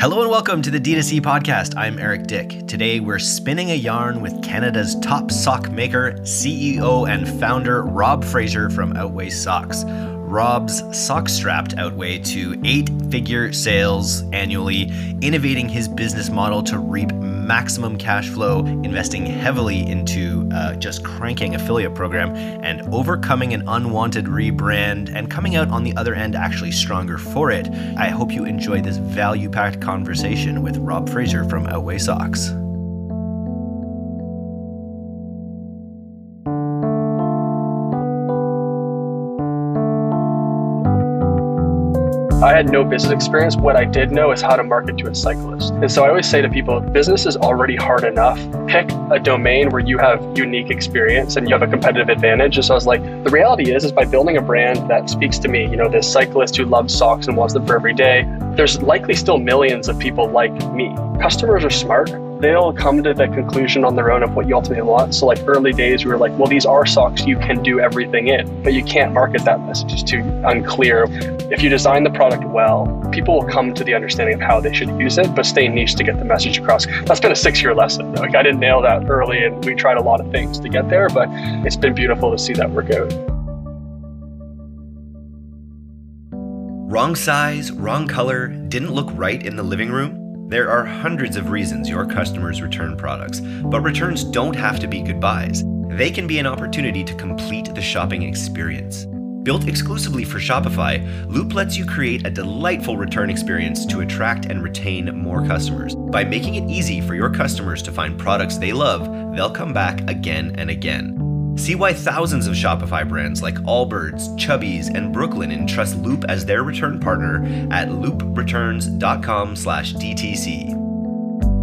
Hello and welcome to the D2C podcast. I'm Eric Dyck. Today we're spinning a yarn with Canada's top sock maker, CEO, and founder Rob Fraser from Outway Socks. Rob's sock strapped Outway to eight figure sales annually, innovating his business model to reap maximum cash flow, investing heavily into uh, just cranking affiliate program, and overcoming an unwanted rebrand and coming out on the other end actually stronger for it. I hope you enjoy this value packed conversation with Rob Fraser from Outway Socks. I had no business experience. What I did know is how to market to a cyclist. And so I always say to people, business is already hard enough. Pick a domain where you have unique experience and you have a competitive advantage. And so I was like, the reality is, is by building a brand that speaks to me, you know, this cyclist who loves socks and wants them for every day, there's likely still millions of people like me. Customers are smart they'll come to the conclusion on their own of what you ultimately want. So, like early days, we were like, well, these are socks you can do everything in, but you can't market that message. It's too unclear. If you design the product well, people will come to the understanding of how they should use it, but stay niche to get the message across. That's been a six year lesson. Like, I didn't nail that early, and we tried a lot of things to get there, but it's been beautiful to see that work out. Wrong size, wrong color, didn't look right in the living room? There are hundreds of reasons your customers return products, but returns don't have to be goodbyes. They can be an opportunity to complete the shopping experience. Built exclusively for Shopify, Loop lets you create a delightful return experience to attract and retain more customers. By making it easy for your customers to find products they love, they'll come back again and again. See why thousands of Shopify brands like Allbirds, Chubbies, and Brooklinen entrust Loop as their return partner at loopreturns.com/dtc.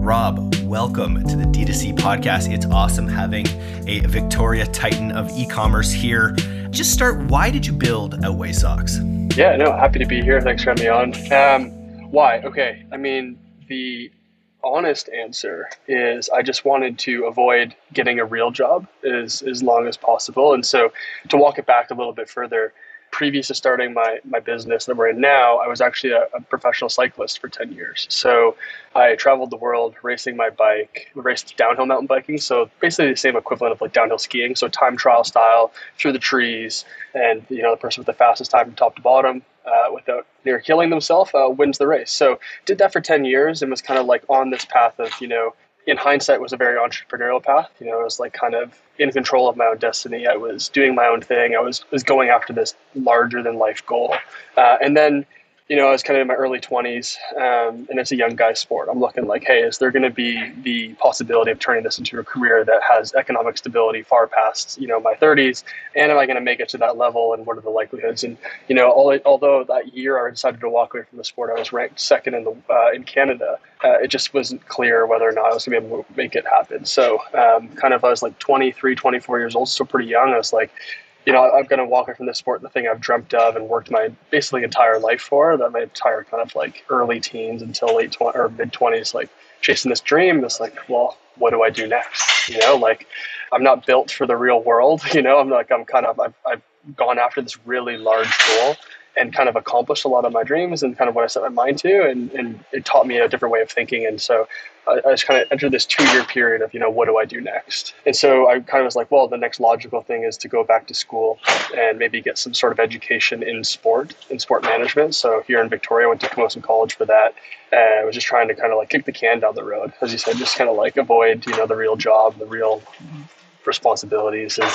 Rob, welcome to the D2C podcast. It's awesome having a Victoria Titan of e-commerce here. Just start. Why did you build Outway Socks? Yeah, no, happy to be here. Thanks for having me on. Um, why? Okay, I mean the honest answer is I just wanted to avoid getting a real job as, as long as possible. And so to walk it back a little bit further, previous to starting my, my business that we're in now, I was actually a, a, professional cyclist for 10 years. So I traveled the world racing my bike, raced downhill mountain biking. So basically the same equivalent of like downhill skiing. So time trial style through the trees and, you know, the person with the fastest time from top to bottom uh, without near killing themselves uh, wins the race. So did that for 10 years and was kind of like on this path of, you know, in hindsight was a very entrepreneurial path. You know, I was like kind of in control of my own destiny. I was doing my own thing. I was, was going after this larger than life goal. Uh, and then you know, I was kind of in my early 20s, um, and it's a young guy sport. I'm looking like, hey, is there going to be the possibility of turning this into a career that has economic stability far past, you know, my 30s? And am I going to make it to that level? And what are the likelihoods? And you know, although that year I decided to walk away from the sport, I was ranked second in the uh, in Canada. Uh, it just wasn't clear whether or not I was going to be able to make it happen. So, um, kind of, I was like 23, 24 years old, still pretty young. I was like, you know, I'm going to walk away from this sport, the thing I've dreamt of and worked my basically entire life for, that my entire kind of like early teens until late 20 or mid 20s, like chasing this dream. It's like, well, what do I do next? You know, like I'm not built for the real world. You know, I'm like, I'm kind of, I've, I've gone after this really large goal and kind of accomplished a lot of my dreams and kind of what I set my mind to. And, and it taught me a different way of thinking. And so I, I just kind of entered this two year period of, you know, what do I do next? And so I kind of was like, well, the next logical thing is to go back to school and maybe get some sort of education in sport, in sport management. So here in Victoria, I went to Camosun College for that. And I was just trying to kind of like kick the can down the road, as you said, just kind of like avoid, you know, the real job, the real responsibilities. And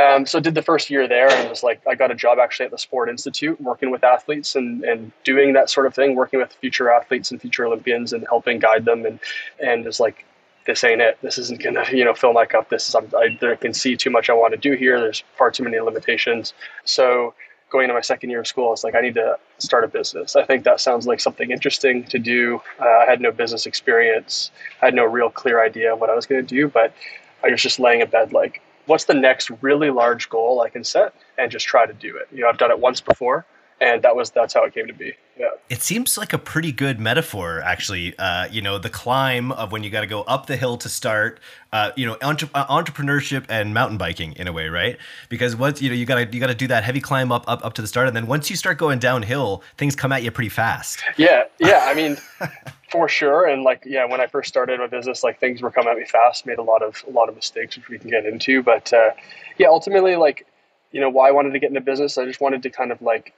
um, so did the first year there and was like, I got a job actually at the Sport Institute working with athletes and, and doing that sort of thing, working with future athletes and future Olympians and helping guide them. And, and it's like, this ain't it. This isn't gonna, you know, fill my cup. This is, I, I can see too much I want to do here. There's far too many limitations. So going into my second year of school, it's like I need to start a business. I think that sounds like something interesting to do. Uh, I had no business experience. I had no real clear idea of what I was going to do, but I was just laying in bed like, what's the next really large goal I can set and just try to do it. You know, I've done it once before and that was that's how it came to be. Yeah. It seems like a pretty good metaphor, actually. Uh, you know, the climb of when you got to go up the hill to start. Uh, you know, entre- uh, entrepreneurship and mountain biking in a way, right? Because once you know you gotta you gotta do that heavy climb up up up to the start, and then once you start going downhill, things come at you pretty fast. Yeah, yeah. I mean, for sure. And like, yeah, when I first started my business, like things were coming at me fast, made a lot of, a lot of mistakes, which we can get into. But uh, yeah, ultimately, like, you know, why I wanted to get into business, I just wanted to kind of like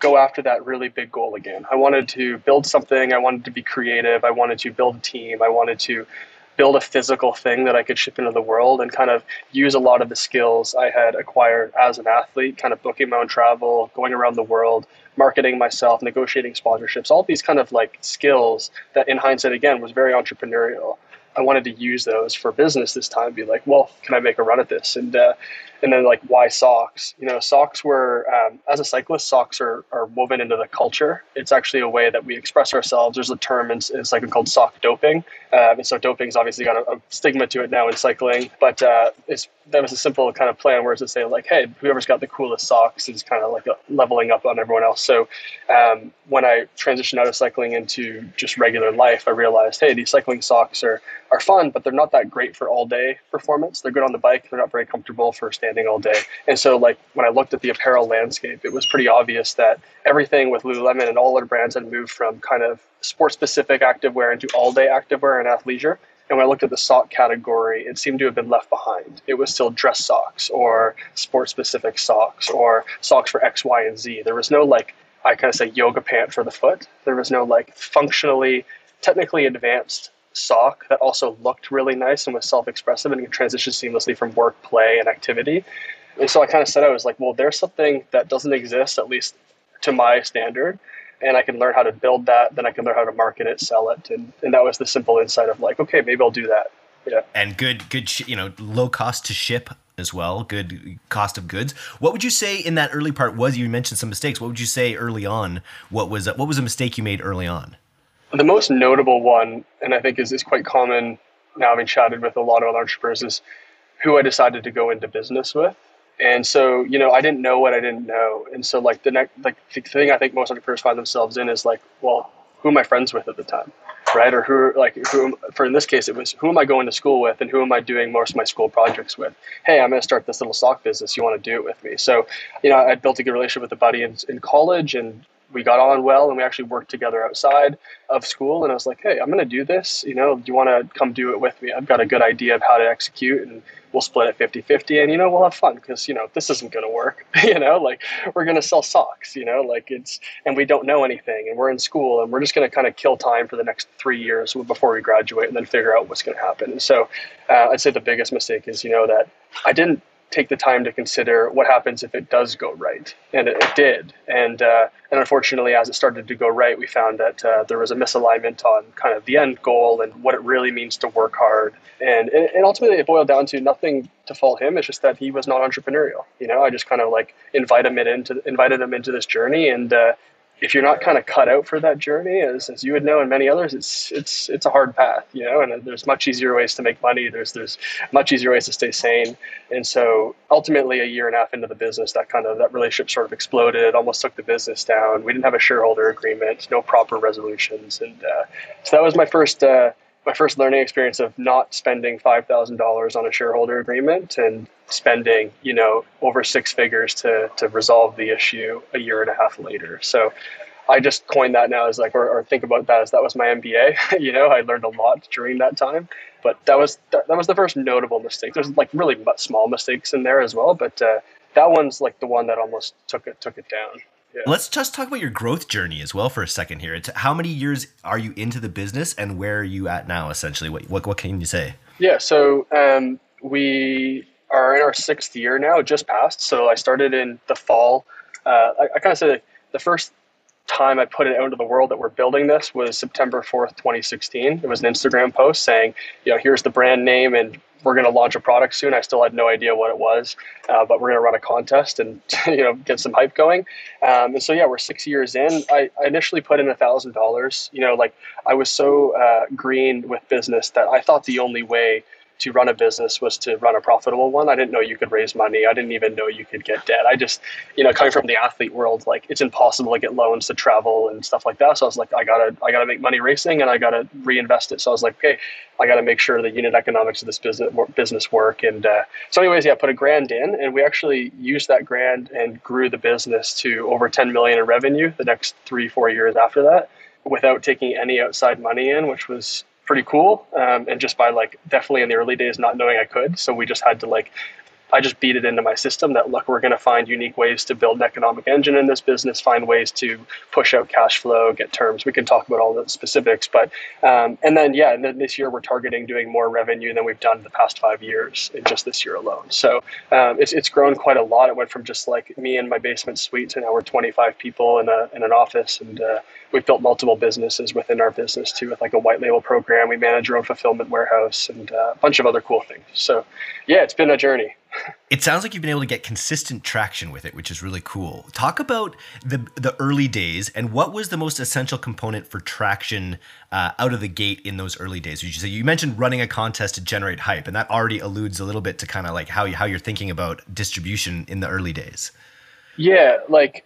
go after that really big goal again. I wanted to build something. I wanted to be creative. I wanted to build a team. I wanted to build a physical thing that I could ship into the world and kind of use a lot of the skills I had acquired as an athlete, kind of booking my own travel, going around the world, marketing myself, negotiating sponsorships, all these kind of like skills that in hindsight again was very entrepreneurial. I wanted to use those for business this time. Be like, well, can I make a run at this? And uh, and then like why socks? You know socks were um, as a cyclist socks are, are woven into the culture. It's actually a way that we express ourselves. There's a term in, in cycling called sock doping um, and so doping's obviously got a, a, stigma to it now in cycling but uh, it's that was a simple kind of plan where it's to say like hey whoever's got the coolest socks is kind of like leveling up on everyone else. So um, when i transitioned out of cycling into just regular life i realized hey these cycling socks are are fun but they're not that great for all day performance. They're good on the bike they're not very comfortable for standing standing all day. And so, like when I looked at the apparel landscape, it was pretty obvious that everything with Lululemon and all other brands had moved from kind of sport-specific activewear into all-day activewear and athleisure. And when I looked at the sock category, it seemed to have been left behind. It was still dress socks or sport-specific socks or socks for X, Y, and Z. There was no like I kind of say yoga pant for the foot. There was no like functionally, technically advanced sock that also looked really nice and was self-expressive and could transition seamlessly from work, play, and activity. And so I kind of said I was like, well, there's something that doesn't exist, at least to my standard, and I can learn how to build that. Then I can learn how to market it, sell it, and and that was the simple insight of like, okay, maybe I'll do that. Yeah. And good, good, sh- you know, low cost to ship as well. Good cost of goods. What would you say in that early part was? You mentioned some mistakes. What would you say early on? What was what was a mistake you made early on? The most notable one, and I think is, is quite common now having chatted with a lot of other entrepreneurs, is who I decided to go into business with. And so, you know, I didn't know what I didn't know. And so like the next like the thing I think most entrepreneurs find themselves in is like, well, who am I friends with at the time? Right? Or who like who for in this case it was who am I going to school with and who am I doing most of my school projects with? Hey, I'm gonna start this little sock business. You wanna do it with me? So, you know, I built a good relationship with a buddy in, in college and we got on well and we actually worked together outside of school. And i was like hey i'm going to do this you know do you want to come do it with me? I've got a good idea of how to execute and we'll split it 50-50 and you know we'll have fun because you know this isn't going to work you know like we're going to sell socks you know like it's and we don't know anything and we're in school and we're just going to kind of kill time for the next three years before we graduate and then figure out what's going to happen. And so uh, i'd say the biggest mistake is you know that i didn't take the time to consider what happens if it does go right, and it, it did. And uh, and unfortunately, as it started to go right, we found that uh, there was a misalignment on kind of the end goal and what it really means to work hard. And and ultimately, it boiled down to nothing to fault him. It's just that he was not entrepreneurial. You know, I just kind of like invited him into invited him into this journey, and uh, if you're not kind of cut out for that journey, as, as you would know and many others, it's it's it's a hard path, you know. And there's much easier ways to make money. There's there's much easier ways to stay sane. And so ultimately, a year and a half into the business, that kind of that relationship sort of exploded. Almost took the business down. We didn't have a shareholder agreement, no proper resolutions, and uh, so that was my first. Uh, my first learning experience of not spending five thousand dollars on a shareholder agreement and spending you know over six figures to to resolve the issue a year and a half later. So I just coined that now as like or, or think about that as that was my MBA. you know, I learned a lot during that time, but that was that, that was the first notable mistake. There's like really small mistakes in there as well, but uh, that one's like the one that almost took it took it down. Yeah. Let's just talk about your growth journey as well for a second here. It's, how many years are you into the business and where are you at now, essentially? What, what, what can you say? Yeah, so um, we are in our sixth year now, just passed. So I started in the fall. Uh, I, I kind of say the first time I put it out into the world that we're building this was September 4th, 2016. It was an Instagram post saying, you know, here's the brand name and we're going to launch a product soon. I still had no idea what it was, uh, but we're going to run a contest and you know get some hype going. Um, and so yeah, we're six years in. I, I initially put in a thousand dollars. You know, like I was so uh, green with business that I thought the only way to run a business was to run a profitable one. I didn't know you could raise money. I didn't even know you could get debt. I just, you know, coming from the athlete world, like it's impossible to get loans to travel and stuff like that. So I was like, I gotta, I gotta make money racing and I gotta reinvest it. So I was like, okay, I gotta make sure the unit economics of this business business work. And uh, so, anyways, yeah, put a grand in, and we actually used that grand and grew the business to over 10 million in revenue the next three, four years after that without taking any outside money in, which was pretty cool. Um, and just by like definitely in the early days not knowing I could, so we just had to like I just beat it into my system that look, we're going to find unique ways to build an economic engine in this business, find ways to push out cash flow, get terms. We can talk about all the specifics, but um, and then yeah, and then this year we're targeting doing more revenue than we've done the past five years in just this year alone. So um, it's it's grown quite a lot. It went from just like me and my basement suite to now we're 25 people in a in an office, and uh, we've built multiple businesses within our business too, with like a white label program. We manage our own fulfillment warehouse and uh, a bunch of other cool things. So yeah, it's been a journey. It sounds like you've been able to get consistent traction with it, which is really cool. Talk about the the early days and what was the most essential component for traction uh, out of the gate in those early days. You, say, you mentioned running a contest to generate hype, and that already alludes a little bit to kind of like how you, how you're thinking about distribution in the early days. Yeah, like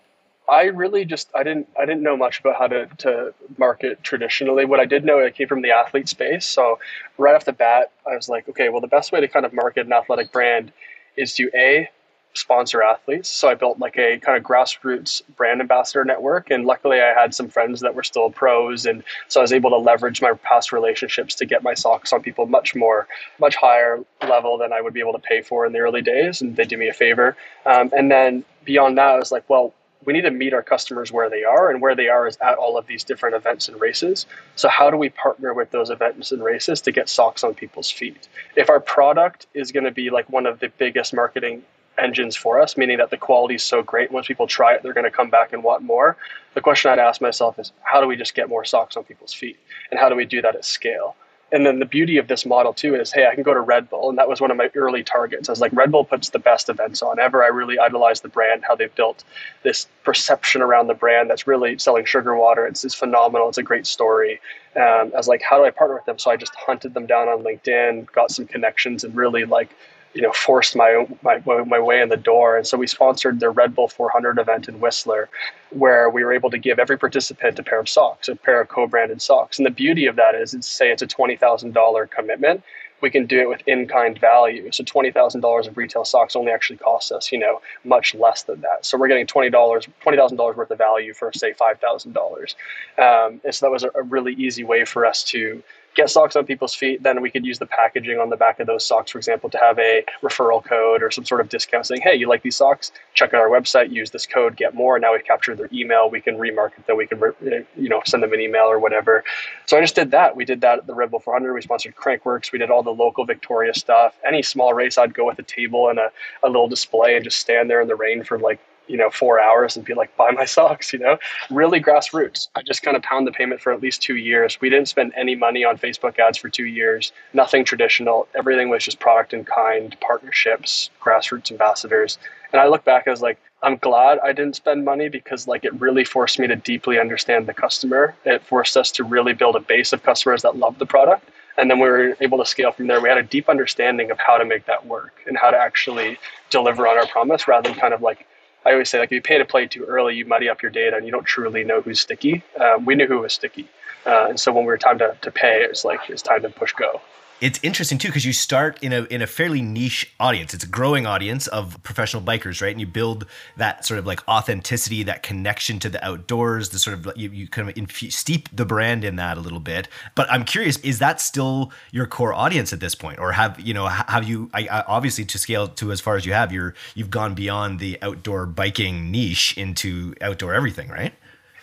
I really just I didn't I didn't know much about how to, to market traditionally. What I did know, I came from the athlete space. So right off the bat, I was like, okay, well the best way to kind of market an athletic brand is to a sponsor athletes. So I built like a kind of grassroots brand ambassador network. And luckily I had some friends that were still pros. And so I was able to leverage my past relationships to get my socks on people much more, much higher level than I would be able to pay for in the early days. And they did me a favor. Um, and then beyond that, I was like, well, we need to meet our customers where they are and where they are is at all of these different events and races. So how do we partner with those events and races to get socks on people's feet? If our product is going to be like one of the biggest marketing engines for us meaning that the quality is so great once people try it they're going to come back and want more the question i'd ask myself is how do we just get more socks on people's feet? And how do we do that at scale and then the beauty of this model too is, hey, I can go to Red Bull, and that was one of my early targets. I was like, Red Bull puts the best events on ever. I really idolize the brand, how they've built this perception around the brand that's really selling sugar water. It's, it's phenomenal. It's a great story. Um, I was like, how do I partner with them? So I just hunted them down on LinkedIn, got some connections, and really like you know forced my, my my way in the door. And so we sponsored the red bull 400 event in whistler where we were able to give every participant a pair of socks a pair of co-branded socks. And the beauty of that is it's say it's a $20000 commitment we can do it with in-kind value. So $20000 of retail socks only actually costs us you know much less than that. So we're getting $20 $20000 worth of value for say $5000 um, and so that was a, a really easy way for us to get socks on people's feet, then we could use the packaging on the back of those socks, for example, to have a referral code or some sort of discount saying, hey, you like these socks? Check out our website, use this code, get more. Now we've captured their email. We can remarket them. We can, uh, you know, send them an email or whatever. So I just did that. We did that at the Red Bull 400. We sponsored Crankworx. We did all the local Victoria stuff. Any small race, I'd go with a table and a, a little display and just stand there in the rain for like you know four hours and be like buy my socks you know? Really grassroots. I just kind of pound the payment for at least two years. We didn't spend any money on facebook ads for two years. Nothing traditional. Everything was just product and kind partnerships grassroots ambassadors. And i look back as like i'm glad i didn't spend money because like it really forced me to deeply understand the customer. It forced us to really build a base of customers that love the product. And then we were able to scale from there. We had a deep understanding of how to make that work and how to actually deliver on our promise rather than kind of like I always say, like, if you pay to play too early, you muddy up your data and you don't truly know who's sticky. Um, we knew who was sticky. Uh, and so when we were time to, to pay, it was like, it's time to push go it's interesting too because you start in a in a fairly niche audience. It's a growing audience of professional bikers, right? And you build that sort of like authenticity, that connection to the outdoors. The sort of you, you kind of steep the brand in that a little bit. But I'm curious, is that still your core audience at this point, or have you know have you I, I, obviously to scale to as far as you have, you're you've gone beyond the outdoor biking niche into outdoor everything, right?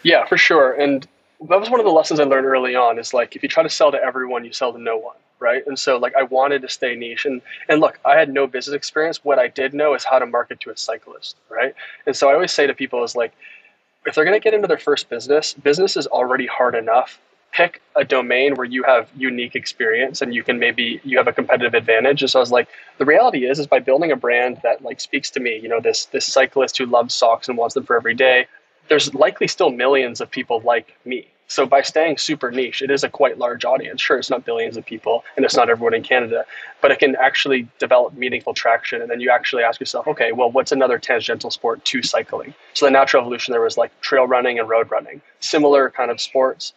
Yeah, for sure. And that was one of the lessons I learned early on. Is like if you try to sell to everyone, you sell to no one right? And so like I wanted to stay niche and and look, I had no business experience. What I did know is how to market to a cyclist, right? And so I always say to people is like if they're going to get into their first business, business is already hard enough. Pick a domain where you have unique experience and you can maybe you have a competitive advantage. And so I was like, the reality is, is by building a brand that like speaks to me, you know, this this cyclist who loves socks and wants them for every day. There's likely still millions of people like me, so by staying super niche, it is a quite large audience. Sure, it's not billions of people and it's not everyone in Canada, but it can actually develop meaningful traction. And then you actually ask yourself, okay, well, what's another tangential sport to cycling? So the natural evolution there was like trail running and road running, similar kind of sports.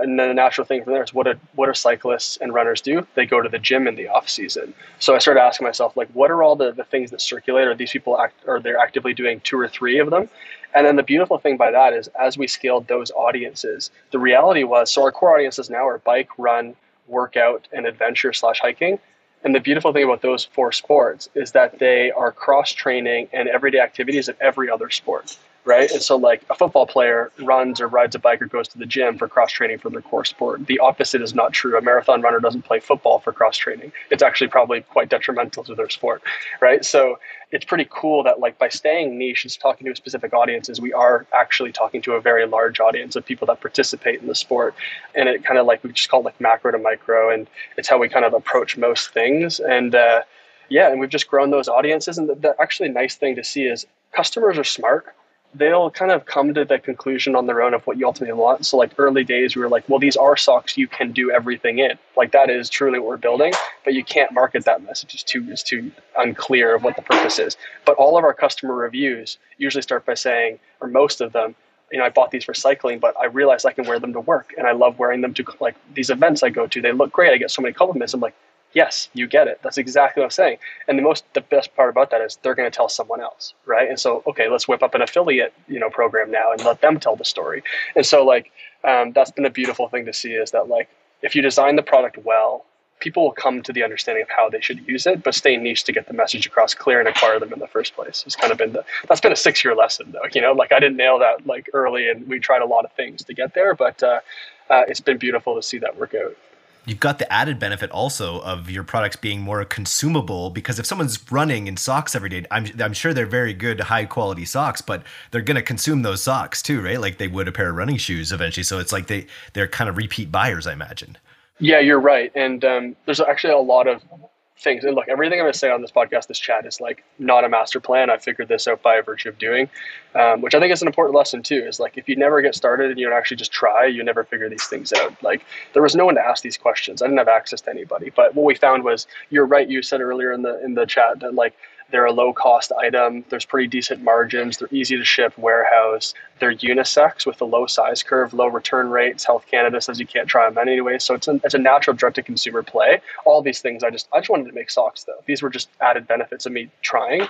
And then the natural thing from there is what do, what do cyclists and runners do? They go to the gym in the off season. So I started asking myself, like, what are all the, the things that circulate? Are these people act, are they actively doing two or three of them? And then the beautiful thing by that is as we scaled those audiences, the reality was so our core audiences now are bike, run, workout, and adventure slash hiking. And the beautiful thing about those four sports is that they are cross training and everyday activities of every other sport right? And so, like a football player runs or rides a bike or goes to the gym for cross training for their core sport. The opposite is not true. A marathon runner doesn't play football for cross training. It's actually probably quite detrimental to their sport, right? So it's pretty cool that like by staying niche and talking to specific audiences, we are actually talking to a very large audience of people that participate in the sport. And it kind of like we just call it like macro to micro, and it's how we kind of approach most things. And uh, yeah, and we've just grown those audiences. And the, the actually nice thing to see is customers are smart they'll kind of come to the conclusion on their own of what you ultimately want. So like early days, we were like, well, these are socks you can do everything in. Like that is truly what we're building, but you can't market that message. It's too it's too unclear of what the purpose is. But all of our customer reviews usually start by saying, or most of them, you know, I bought these for cycling, but I realized I can wear them to work, and I love wearing them to like these events I go to. They look great. I get so many compliments. I'm like, yes, you get it. That's exactly what I'm saying. And the most, the best part about that is they're going to tell someone else, right? And so, okay, let's whip up an affiliate, you know, program now and let them tell the story. And so, like, um, that's been a beautiful thing to see is that like if you design the product well, people will come to the understanding of how they should use it, but stay niche to get the message across clear and acquire them in the first place. It's kind of been the that's been a six year lesson though. You know, like I didn't nail that like early, and we tried a lot of things to get there, but uh, uh, it's been beautiful to see that work out you've got the added benefit also of your products being more consumable because if someone's running in socks every day i'm, I'm sure they're very good high quality socks but they're going to consume those socks too right? Like they would a pair of running shoes eventually. So it's like they they're kind of repeat buyers i imagine. Yeah you're right. And um, there's actually a lot of things. And look, everything I'm going to say on this podcast, this chat is like not a master plan. I figured this out by virtue of doing, um, which I think is an important lesson too. Is like if you never get started and you don't actually just try, you never figure these things out. Like there was no one to ask these questions. I didn't have access to anybody. But what we found was, you're right. You said earlier in the in the chat that like they're a low cost item. There's pretty decent margins. They're easy to ship, warehouse. They're unisex with a low size curve, low return rates. Health Canada says you can't try them anyway. So it's a, it's a natural direct to consumer play. All these things, I just I just wanted to make socks though. These were just added benefits of me trying.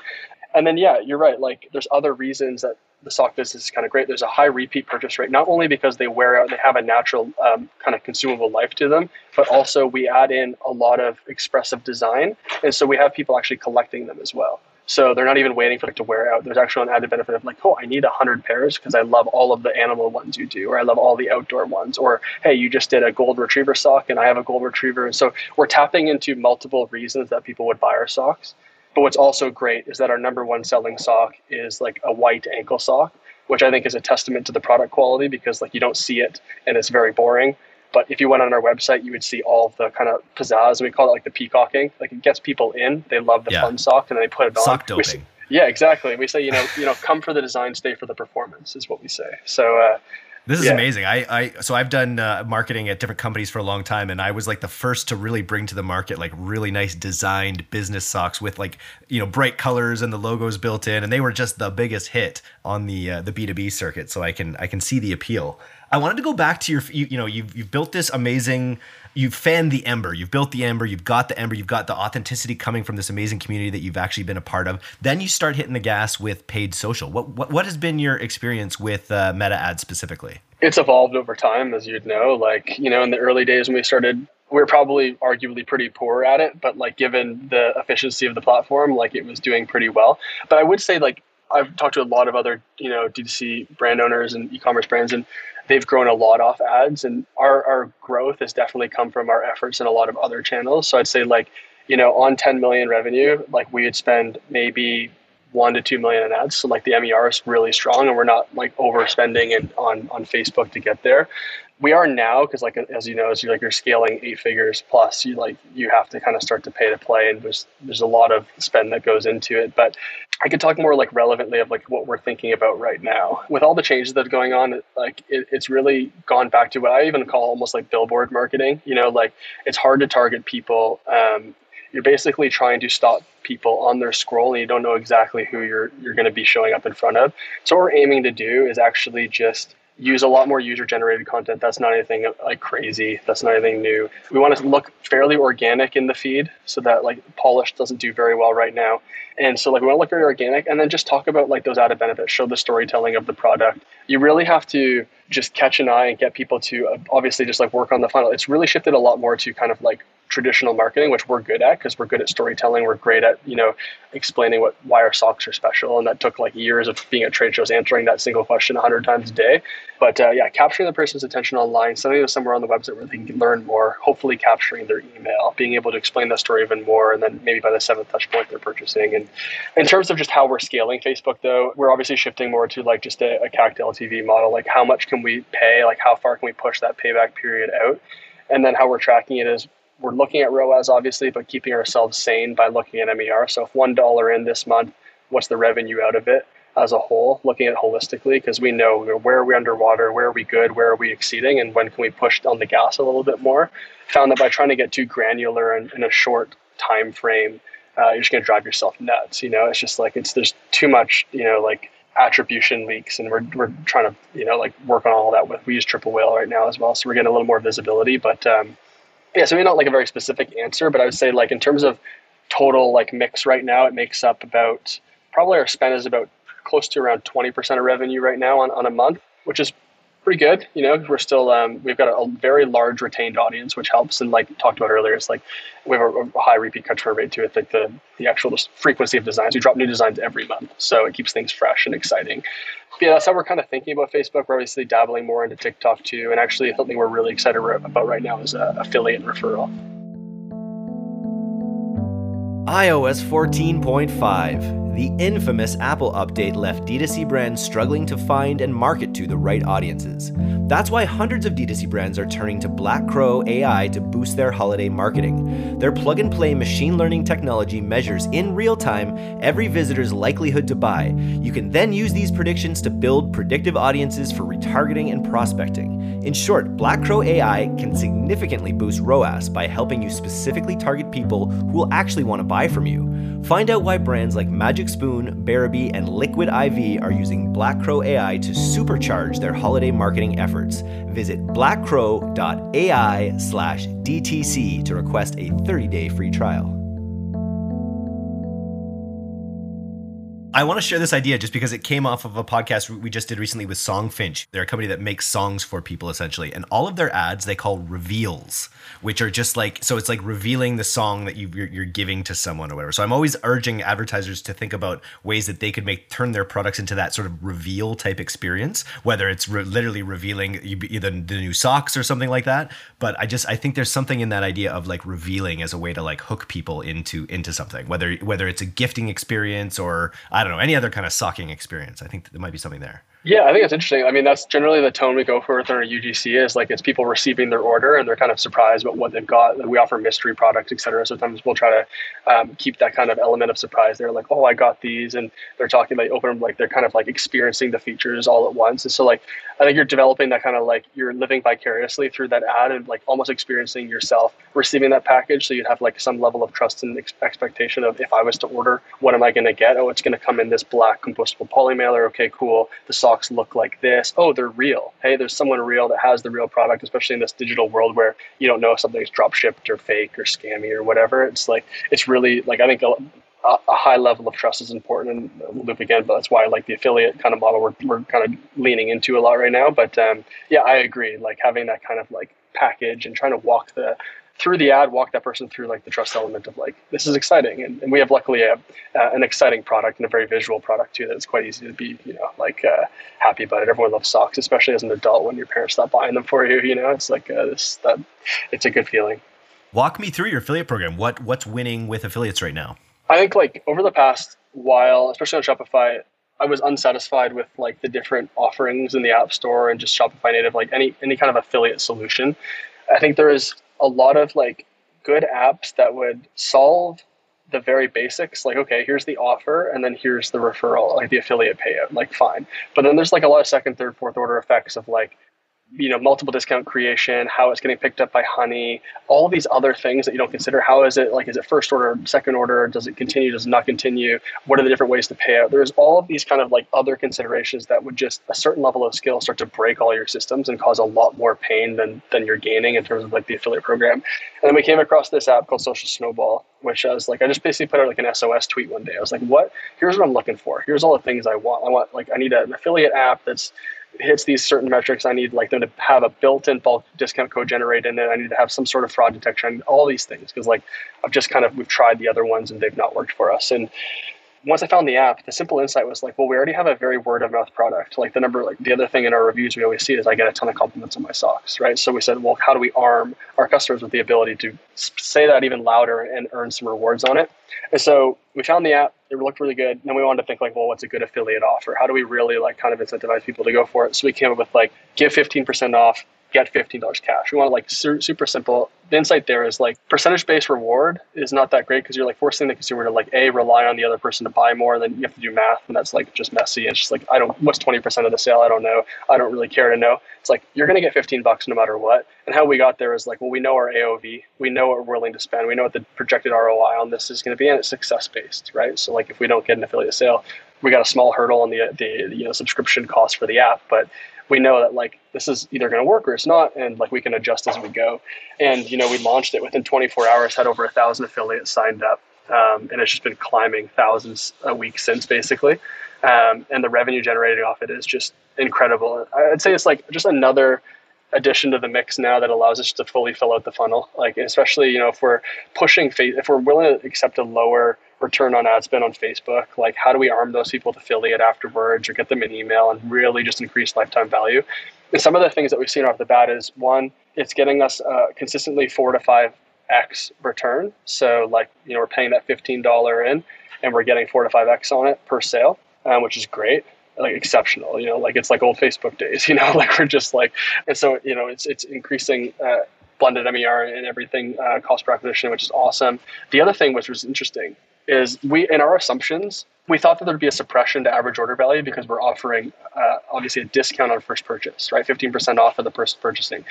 And then yeah, you're right. Like there's other reasons that the sock business is kind of great. There's a high repeat purchase rate, not only because they wear out, they have a natural um, kind of consumable life to them, but also we add in a lot of expressive design. And so we have people actually collecting them as well. So they're not even waiting for it to wear out. There's actually an added benefit of like, oh, I need 100 pairs because I love all of the animal ones you do, or I love all the outdoor ones, or hey, you just did a gold retriever sock and I have a gold retriever. And so we're tapping into multiple reasons that people would buy our socks. But what's also great is that our number one selling sock is like a white ankle sock, which I think is a testament to the product quality because like you don't see it and it's very boring. But if you went on our website, you would see all of the kind of pizzazz. We call it like the peacocking. Like it gets people in. They love the yeah. fun sock, and they put it on. Sock doping. yeah, exactly. We say you know you know come for the design, stay for the performance is what we say. So uh, this is yeah. amazing. I, I, so I've done uh, marketing at different companies for a long time, and I was like the first to really bring to the market like really nice designed business socks with like you know bright colors and the logos built in, and they were just the biggest hit on the uh, the B two B circuit. So I can I can see the appeal. I wanted to go back to your you, you know you've you've built this amazing you've fanned the ember. You've built the ember. You've got the ember. You've got the authenticity coming from this amazing community that you've actually been a part of. Then you start hitting the gas with paid social. What what, what has been your experience with uh, meta ads specifically? It's evolved over time, as you'd know. Like you know, in the early days when we started, we are probably arguably pretty poor at it. But like given the efficiency of the platform, like it was doing pretty well. But I would say like I've talked to a lot of other you know D2C brand owners and e-commerce brands and they've grown a lot off ads and our, our growth has definitely come from our efforts in a lot of other channels. So i'd say like you know on 10 million revenue like we would spend maybe one to two million in ads. So like the mer is really strong and we're not like overspending and on on facebook to get there we are now because like as you know as you're like you're scaling eight figures plus you like you have to kind of start to pay to play and there's there's a lot of spend that goes into it. But i could talk more like relevantly of like what we're thinking about right now. With all the changes that are going on like it, it's really gone back to what i even call almost like billboard marketing you know like it's hard to target people um, you're basically trying to stop people on their scroll and you don't know exactly who you're you're going to be showing up in front of. So what we're aiming to do is actually just use a lot more user generated content. That's not anything like crazy. That's not anything new. We want to look fairly organic in the feed so that like polish doesn't do very well right now. And so like we want to look very organic and then just talk about like those added benefits, show the storytelling of the product. You really have to just catch an eye and get people to uh, obviously just like work on the funnel. It's really shifted a lot more to kind of like traditional marketing, which we're good at because we're good at storytelling. We're great at you know explaining what why our socks are special, and that took like years of being at trade shows answering that single question hundred times a day. But uh, yeah, capturing the person's attention online, sending them somewhere on the website where they can learn more. Hopefully, capturing their email, being able to explain the story even more, and then maybe by the seventh touch point they're purchasing. And in terms of just how we're scaling Facebook, though, we're obviously shifting more to like just a, a CAC to LTV model. Like how much can we pay? Like how far can we push that payback period out? And then how we're tracking it is we're looking at ROAS obviously, but keeping ourselves sane by looking at MER. So if one dollar in this month, what's the revenue out of it as a whole? Looking at holistically because we know where are we underwater, where are we good, where are we exceeding, and when can we push on the gas a little bit more. Found that by trying to get too granular in, in a short time frame, uh, you're just going to drive yourself nuts. You know, it's just like it's there's too much. You know, like attribution leaks and we're, we're trying to you know like work on all that with we use triple whale right now as well so we're getting a little more visibility but um, yeah, so maybe not like a very specific answer, but I would say like in terms of total like mix right now, it makes up about probably our spend is about close to around 20% of revenue right now on, on a month, which is pretty good. You know, we're still um, we've got a, a, very large retained audience, which helps. And like talked about earlier, it's like we have a, a high repeat customer rate too. it. Like the the actual frequency of designs, we drop new designs every month, so it keeps things fresh and exciting. But yeah, that's how we're kind of thinking about Facebook. We're obviously dabbling more into TikTok too, and actually something we're really excited about right now is uh, affiliate referral. iOS 14.5 the infamous Apple update left D2C brands struggling to find and market to the right audiences. That's why hundreds of D2C brands are turning to Black Crow AI to boost their holiday marketing. Their plug and play machine learning technology measures in real time every visitor's likelihood to buy. You can then use these predictions to build predictive audiences for retargeting and prospecting. In short, Black Crow AI can significantly boost ROAS by helping you specifically target people who will actually want to buy from you. Find out why brands like Magic Spoon, Bearaby, and Liquid IV are using Black Crow AI to supercharge their holiday marketing efforts. Visit blackcrow.ai slash DTC to request a 30-day free trial. I want to share this idea just because it came off of a podcast we just did recently with Songfinch. They're a company that makes songs for people essentially, and all of their ads they call reveals, which are just like so it's like revealing the song that you, are giving to someone or whatever. So I'm always urging advertisers to think about ways that they could make turn their products into that sort of reveal type experience, whether it's re- literally revealing either the new socks or something like that. But I just I think there's something in that idea of like revealing as a way to like hook people into into something, whether whether it's a gifting experience or don't know, any other kind of socking experience. I think there might be something there. Yeah, I think it's interesting. I mean, that's generally the tone we go for with our UGC is like it's people receiving their order and they're kind of surprised about what they've got. We offer mystery products, et cetera. So, sometimes we'll try to um, keep that kind of element of surprise. They're like, oh, I got these, and they're talking about open like they're kind of like experiencing the features all at once. And so like I think you're developing that kind of like you're living vicariously through that ad and like almost experiencing yourself receiving that package. So you'd have like some level of trust and ex- expectation of if I was to order, what am I going to get? Oh, it's going to come in this black compostable poly mailer. Okay, cool. The socks look like this. Oh, they're real. Hey, there's someone real that has the real product, especially in this digital world where you don't know if something's drop shipped or fake or scammy or whatever. It's like it's really like I think a, a high level of trust is important and loop again but that's why like the affiliate kind of model we're, we're kind of leaning into a lot right now but um, yeah i agree like having that kind of like package and trying to walk the through the ad, walk that person through like the trust element of like this is exciting, and, and we have luckily a, uh, an exciting product and a very visual product too. That it's quite easy to be you know like uh, happy about it. Everyone loves socks, especially as an adult when your parents stop buying them for you. You know, it's like uh, this that it's a good feeling. Walk me through your affiliate program. What what's winning with affiliates right now? I think like over the past while, especially on Shopify, I was unsatisfied with like the different offerings in the App Store and just Shopify native, like any any kind of affiliate solution. I think there is a lot of like good apps that would solve the very basics like okay here's the offer and then here's the referral like the affiliate payout like fine. But then there's like a lot of second third fourth order effects of like you know multiple discount creation how it's getting picked up by honey all these other things that you don't consider. How is it like is it first order second order? Does it continue does it not continue? What are the different ways to pay out? There's all of these kind of like other considerations that would just a certain level of skill start to break all your systems and cause a lot more pain than than you're gaining in terms of like the affiliate program. And then we came across this app called social snowball which I was like I just basically put out like an SOS tweet one day. I was like what? Here's what I'm looking for. Here's all the things I want. I want like I need an affiliate app that's hits these certain metrics, I need like them to have a built-in bulk discount code generated it. I need to have some sort of fraud detection, all these things. Because like I've just kind of we've tried the other ones and they've not worked for us. And once I found the app, the simple insight was like, well, we already have a very word of mouth product. Like the number, like the other thing in our reviews we always see is I get a ton of compliments on my socks, right? So we said, well, how do we arm our customers with the ability to say that even louder and earn some rewards on it? And so we found the app, it looked really good. And then we wanted to think like, well, what's a good affiliate offer? How do we really like kind of incentivize people to go for it? So we came up with like, give 15% off get $15 cash. We want it like su- super simple. The insight there is like percentage based reward is not that great because you're like forcing the consumer to like a rely on the other person to buy more, then you have to do math, and that's like just messy. It's just like I don't what's 20% of the sale. I don't know. I don't really care to know. It's like you're gonna get 15 bucks no matter what. And how we got there is like well we know our AOV, we know what we're willing to spend, we know what the projected ROI on this is going to be, and it's success based, right? So like if we don't get an affiliate sale, we got a small hurdle on the the you know subscription cost for the app, but we know that like this is either going to work or it's not and like we can adjust as we go. And you know we launched it within 24 hours had over a thousand affiliates signed up um, and it's just been climbing thousands a week since basically. Um, and the revenue generated off it is just incredible. I'd say it's like just another addition to the mix now that allows us to fully fill out the funnel like especially you know if we're pushing if we're willing to accept a lower return on ad spend on Facebook? Like, how do we arm those people to affiliate afterwards or get them an email and really just increase lifetime value? And some of the things that we've seen off the bat is one, it's getting us uh, consistently four to five X return. So, like, you know, we're paying that $15 in and we're getting four to five X on it per sale, um, which is great like exceptional you know like it's like old facebook days you know like we're just like and so you know it's it's increasing uh, blended MER and everything, uh, cost per acquisition, which is awesome. The other thing which was interesting is we in our assumptions we thought that there'd be a suppression to average order value because we're offering uh, obviously a discount on first purchase, right? 15% off of the first purchasing.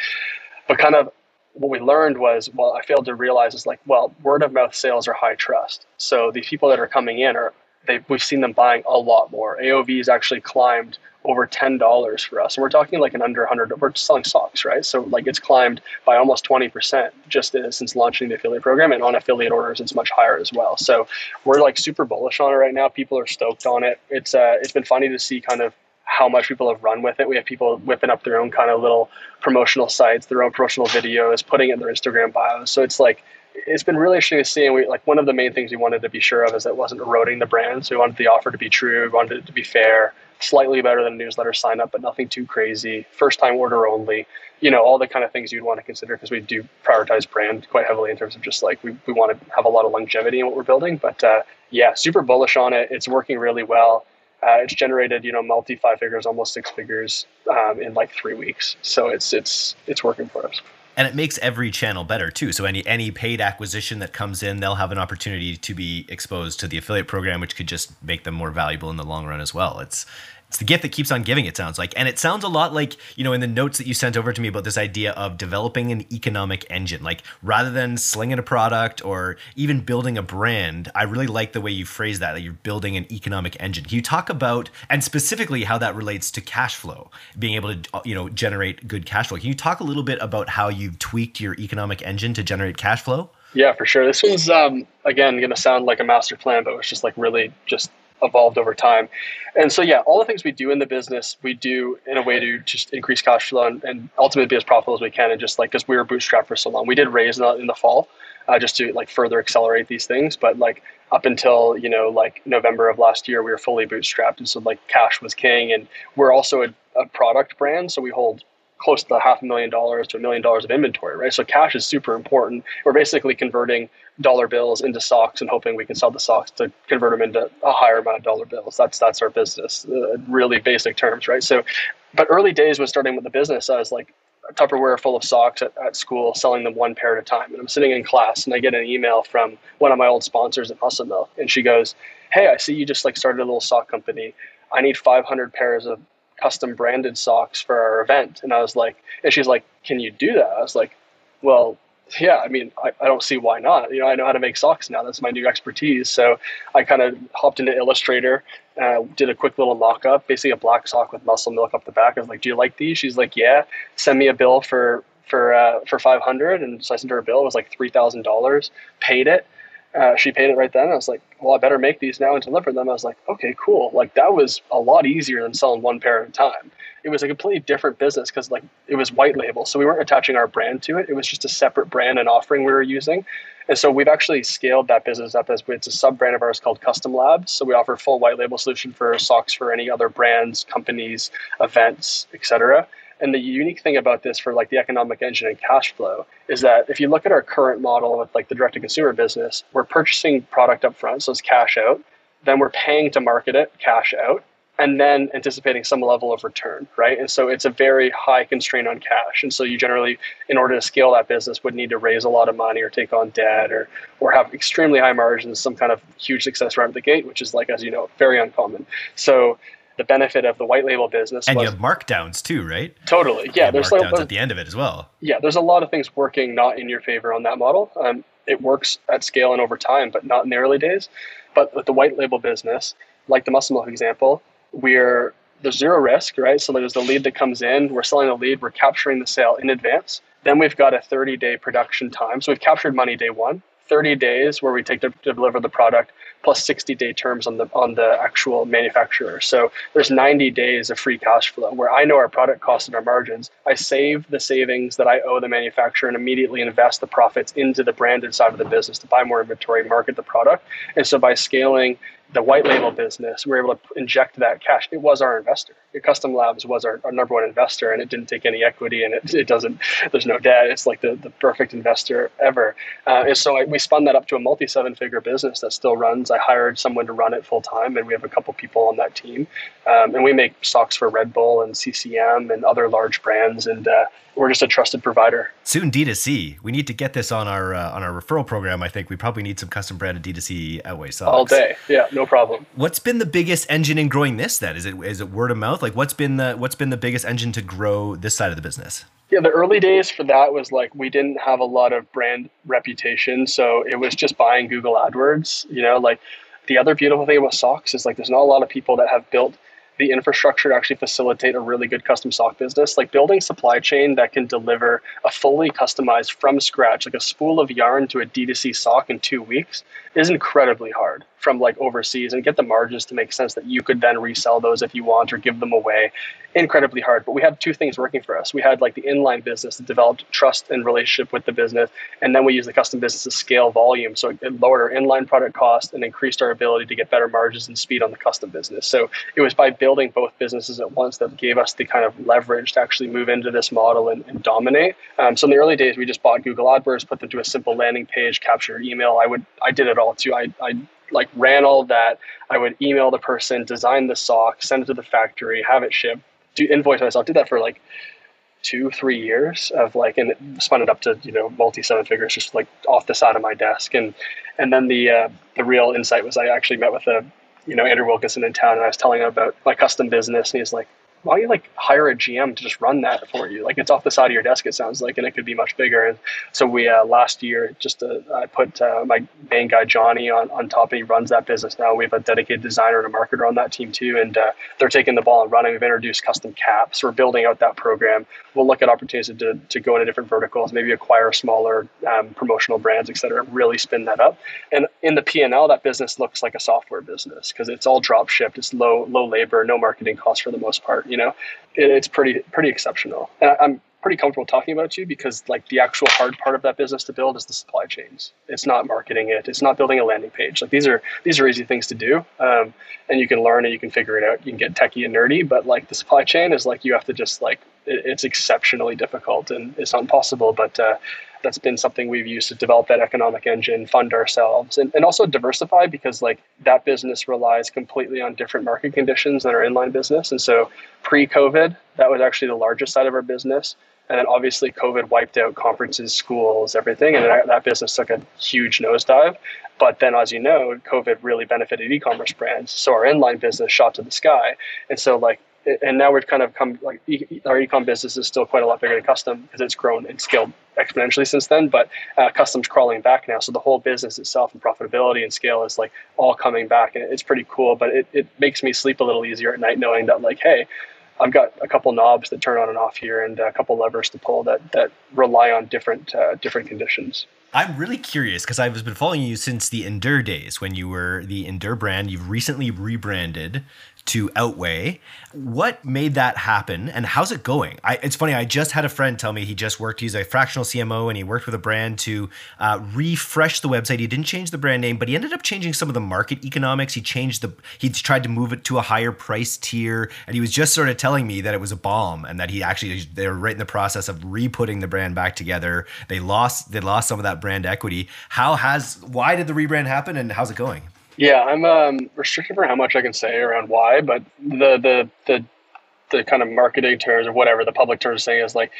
But kind of what we learned was, well, I failed to realize is like, well, word of mouth sales are high trust. So these people that are coming in are they we've seen them buying a lot more. AOV AOV's actually climbed over ten dollars for us, and we're talking like an under hundred. We're selling socks, right? So like it's climbed by almost twenty percent just since launching the affiliate program, and on affiliate orders it's much higher as well. So we're like super bullish on it right now. People are stoked on it. It's uh, it's been funny to see kind of how much people have run with it. We have people whipping up their own kind of little promotional sites, their own promotional videos, putting it in their Instagram bios. So it's like it's been really interesting to see. And we like one of the main things we wanted to be sure of is that it wasn't eroding the brand. So we wanted the offer to be true. We wanted it to be fair slightly better than a newsletter sign up, but nothing too crazy. First time order only. You know, all the kind of things you'd want to consider because we do prioritize brand quite heavily in terms of just like we, we want to have a lot of longevity in what we're building. But uh, yeah, super bullish on it. It's working really well. Uh, it's generated you know multi five figures, almost six figures um, in like three weeks. So it's it's it's working for us and it makes every channel better too. So any any paid acquisition that comes in they'll have an opportunity to be exposed to the affiliate program which could just make them more valuable in the long run as well. It's it's the gift that keeps on giving it sounds like. And it sounds a lot like you know in the notes that you sent over to me about this idea of developing an economic engine. Like rather than slinging a product or even building a brand i really like the way you phrase that that you're building an economic engine. Can you talk about and specifically how that relates to cash flow being able to you know generate good cash flow? Can you talk a little bit about how you've tweaked your economic engine to generate cash flow? Yeah, for sure. This one's um, again going to sound like a master plan, but it's just like really just evolved over time. And so, yeah, all the things we do in the business, we do in a way to just increase cash flow and, and ultimately be as profitable as we can. And just like, because we were bootstrapped for so long, we did raise in the, in the fall uh, just to like further accelerate these things. But like up until, you know, like November of last year, we were fully bootstrapped. And so like cash was king. And we're also a, a product brand. So we hold close to half a million dollars to a million dollars of inventory, right? So cash is super important. We're basically converting dollar bills into socks and hoping we can sell the socks to convert them into a higher amount of dollar bills. That's that's our business, uh, really basic terms, right? So, but early days when starting with the business, I was like a Tupperware full of socks at, at school, selling them one pair at a time. And I'm sitting in class and I get an email from one of my old sponsors at Muscle Milk, and she goes, "Hey, I see you just like started a little sock company. I need 500 pairs of custom branded socks for our event. And I was like, and she's like, can you do that? I was like, well, yeah, I mean, I, I don't see why not. You know, I know how to make socks now. That's my new expertise. So I kind of hopped into Illustrator, uh, did a quick little mock up, basically a black sock with muscle milk up the back. I was like, do you like these? She's like, yeah. Send me a bill for for uh, for 500 and so I sent her a bill. It was like $3,000. Paid it. Uh, she paid it right then. I was like, well, I better make these now and deliver them. I was like, okay, cool. Like that was a lot easier than selling one pair at a time. It was a completely different business because like it was white label, so we weren't attaching our brand to it. It was just a separate brand and offering we were using. And so we've actually scaled that business up as it's a sub brand of ours called Custom Labs. So we offer full white label solution for socks for any other brands, companies, events, etc. And the unique thing about this for like the economic engine and cash flow is that if you look at our current model with like the direct to consumer business, we're purchasing product up front, so it's cash out. Then we're paying to market it, cash out, and then anticipating some level of return, right? And so it's a very high constraint on cash. And so you generally, in order to scale that business, would need to raise a lot of money or take on debt or or have extremely high margins, some kind of huge success right at the gate, which is like, as you know, very uncommon. So the benefit of the white label business. And was, you have markdowns too, right? Totally. Yeah. There's markdowns like, at the end of it as well. Yeah. There's a lot of things working not in your favor on that model. Um, it works at scale and over time, but not in the early days. But with the white label business, like the muscle milk example, we're there's zero risk, right? So there's the lead that comes in, we're selling the lead, we're capturing the sale in advance. Then we've got a 30 day production time. So we've captured money day one, 30 days where we take to, deliver the product plus 60 day terms on the on the actual manufacturer. So there's 90 days of free cash flow where I know our product costs and our margins. I save the savings that I owe the manufacturer and immediately invest the profits into the branded side of the business to buy more inventory, market the product. And so by scaling the white label business, we were able to inject that cash. It was our investor. Custom Labs was our, our number one investor, and it didn't take any equity, and it, it doesn't. There's no debt. It's like the, the perfect investor ever. Uh, and so I, we spun that up to a multi seven figure business that still runs. I hired someone to run it full time, and we have a couple people on that team. Um, and we make socks for Red Bull and CCM and other large brands, and uh, we're just a trusted provider. Soon D2C. We need to get this on our uh, on our referral program. I think we probably need some custom branded D2C Outweigh socks. All day. Yeah, no problem. What's been the biggest engine in growing this then? Is it is it word of mouth? Like what's been the what's been the biggest engine to grow this side of the business? Yeah, the early days for that was like we didn't have a lot of brand reputation, so it was just buying Google AdWords, you know, like the other beautiful thing about socks is like there's not a lot of people that have built the infrastructure to actually facilitate a really good custom sock business. Like building supply chain that can deliver a fully customized from scratch, like a spool of yarn to a D2C sock in two weeks is incredibly hard from like overseas and get the margins to make sense that you could then resell those if you want or give them away. Incredibly hard but we had two things working for us. We had like the inline business that developed trust and relationship with the business and then we used the custom business to scale volume. So it lowered our inline product cost and increased our ability to get better margins and speed on the custom business. So it was by building both businesses at once that gave us the kind of leverage to actually move into this model and, and dominate. Um, so in the early days we just bought google adwords put them to a simple landing page capture email. I would i did it all too. I, I like ran all that. I would email the person, design the sock, send it to the factory, have it shipped, do invoice myself. Did that for like two, three years of like, and spun it up to you know multi seven figures, just like off the side of my desk. And and then the uh, the real insight was I actually met with a you know Andrew Wilkinson in town, and I was telling him about my custom business, and he's like, why don't you like hire a GM to just run that for you? Like it's off the side of your desk, it sounds like, and it could be much bigger. And so we uh, last year just uh, I put uh, my main guy Johnny on on top, he runs that business now. We have a dedicated designer and a marketer on that team too, and uh, they're taking the ball and running. We've introduced custom caps. We're building out that program. We'll look at opportunities to to go into different verticals, maybe acquire smaller um, promotional brands, et cetera. Really spin that up. And in the P and L, that business looks like a software business because it's all drop shipped. It's low low labor, no marketing costs for the most part you know, it, it's pretty pretty exceptional. And I, am pretty comfortable talking about you because like the actual hard part of that business to build is the supply chains. It's not marketing it. It's not building a landing page. Like these are these are easy things to do, um, and you can learn and you can figure it out. You can get techie and nerdy, but like the supply chain is like you have to just like it, it's exceptionally difficult and it's not impossible, but uh, that's been something we've used to develop that economic engine, fund ourselves, and, and also diversify because like that business relies completely on different market conditions than our inline business. And so pre-COVID, that was actually the largest side of our business. And then obviously COVID wiped out conferences, schools, everything, and that, that business took a huge nosedive. But then, as you know, COVID really benefited e-commerce brands. So our inline business shot to the sky. And so like and now we've kind of come like our ecom business is still quite a lot bigger than custom because it's grown and scaled exponentially since then. But uh, custom's crawling back now, so the whole business itself and profitability and scale is like all coming back, and it's pretty cool. But it, it makes me sleep a little easier at night knowing that like, hey, I've got a couple knobs that turn on and off here, and a couple levers to pull that that rely on different uh, different conditions. I'm really curious because I've been following you since the Endure days when you were the Endure brand. You've recently rebranded to Outweigh. What made that happen and how's it going? I, it's funny, I just had a friend tell me he just worked, he's a fractional CMO and he worked with a brand to uh, refresh the website. He didn't change the brand name, but he ended up changing some of the market economics. He changed the, he tried to move it to a higher price tier. And he was just sort of telling me that it was a bomb and that he actually, they were right in the process of re putting the brand back together. They lost, they lost some of that brand equity. How has, why did the rebrand happen and how's it going? Yeah, I'm um, restricted for how much I can say around why, but the the the the kind of marketing terms or whatever the public terms saying is like,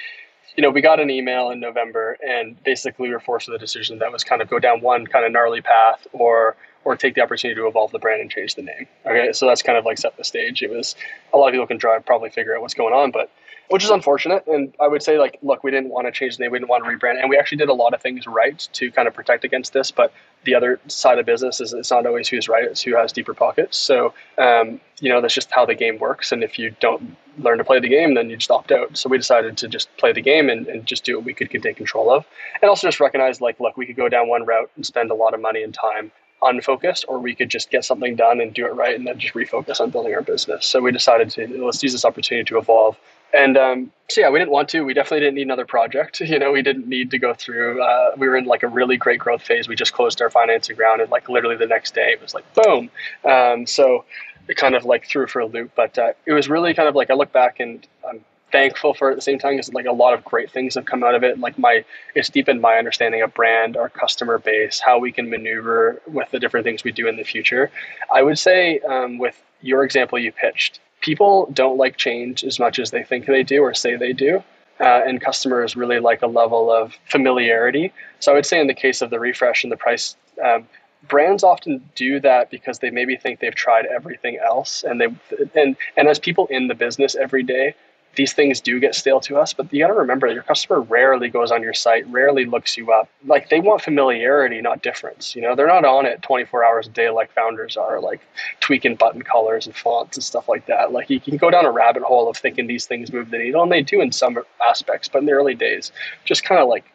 you know, we got an email in November and basically we were forced with a decision that was kind of go down one kind of gnarly path or or take the opportunity to evolve the brand and change the name. Okay, so that's kind of like set the stage. It was a lot of people can drive probably figure out what's going on, but which is unfortunate. And I would say, like, look, we didn't want to change the name, we didn't want to rebrand, and we actually did a lot of things right to kind of protect against this. But the other side of business is it's not always who's right; it's who has deeper pockets. So, um, you know, that's just how the game works. And if you don't learn to play the game, then you just opt out. So we decided to just play the game and, and just do what we could, could take control of, and also just recognize, like, look, we could go down one route and spend a lot of money and time unfocused, or we could just get something done and do it right and then just refocus on building our business. So we decided to let's use this opportunity to evolve and um, so yeah, we didn't want to. We definitely didn't need another project. You know, we didn't need to go through. Uh, we were in like a really great growth phase. We just closed our financing round, and like literally the next day, it was like boom. Um, so it kind of like threw for a loop. But uh, it was really kind of like I look back and I'm thankful for it at the same time because like a lot of great things have come out of it. Like my it's deepened my understanding of brand, our customer base, how we can maneuver with the different things we do in the future. I would say um, with your example you pitched people don't like change as much as they think they do or say they do. Uh, and customers really like a level of familiarity. So I would say in the case of the refresh and the price, um, brands often do that because they maybe think they've tried everything else, and they and and as people in the business every day, these things do get stale to us, but you got to remember your customer rarely goes on your site, rarely looks you up. Like they want familiarity, not difference. You know, they're not on it 24 hours a day like founders are, like tweaking button colors and fonts and stuff like that. Like you can go down a rabbit hole of thinking these things move the needle, and they do in some aspects, but in the early days, just kind of like,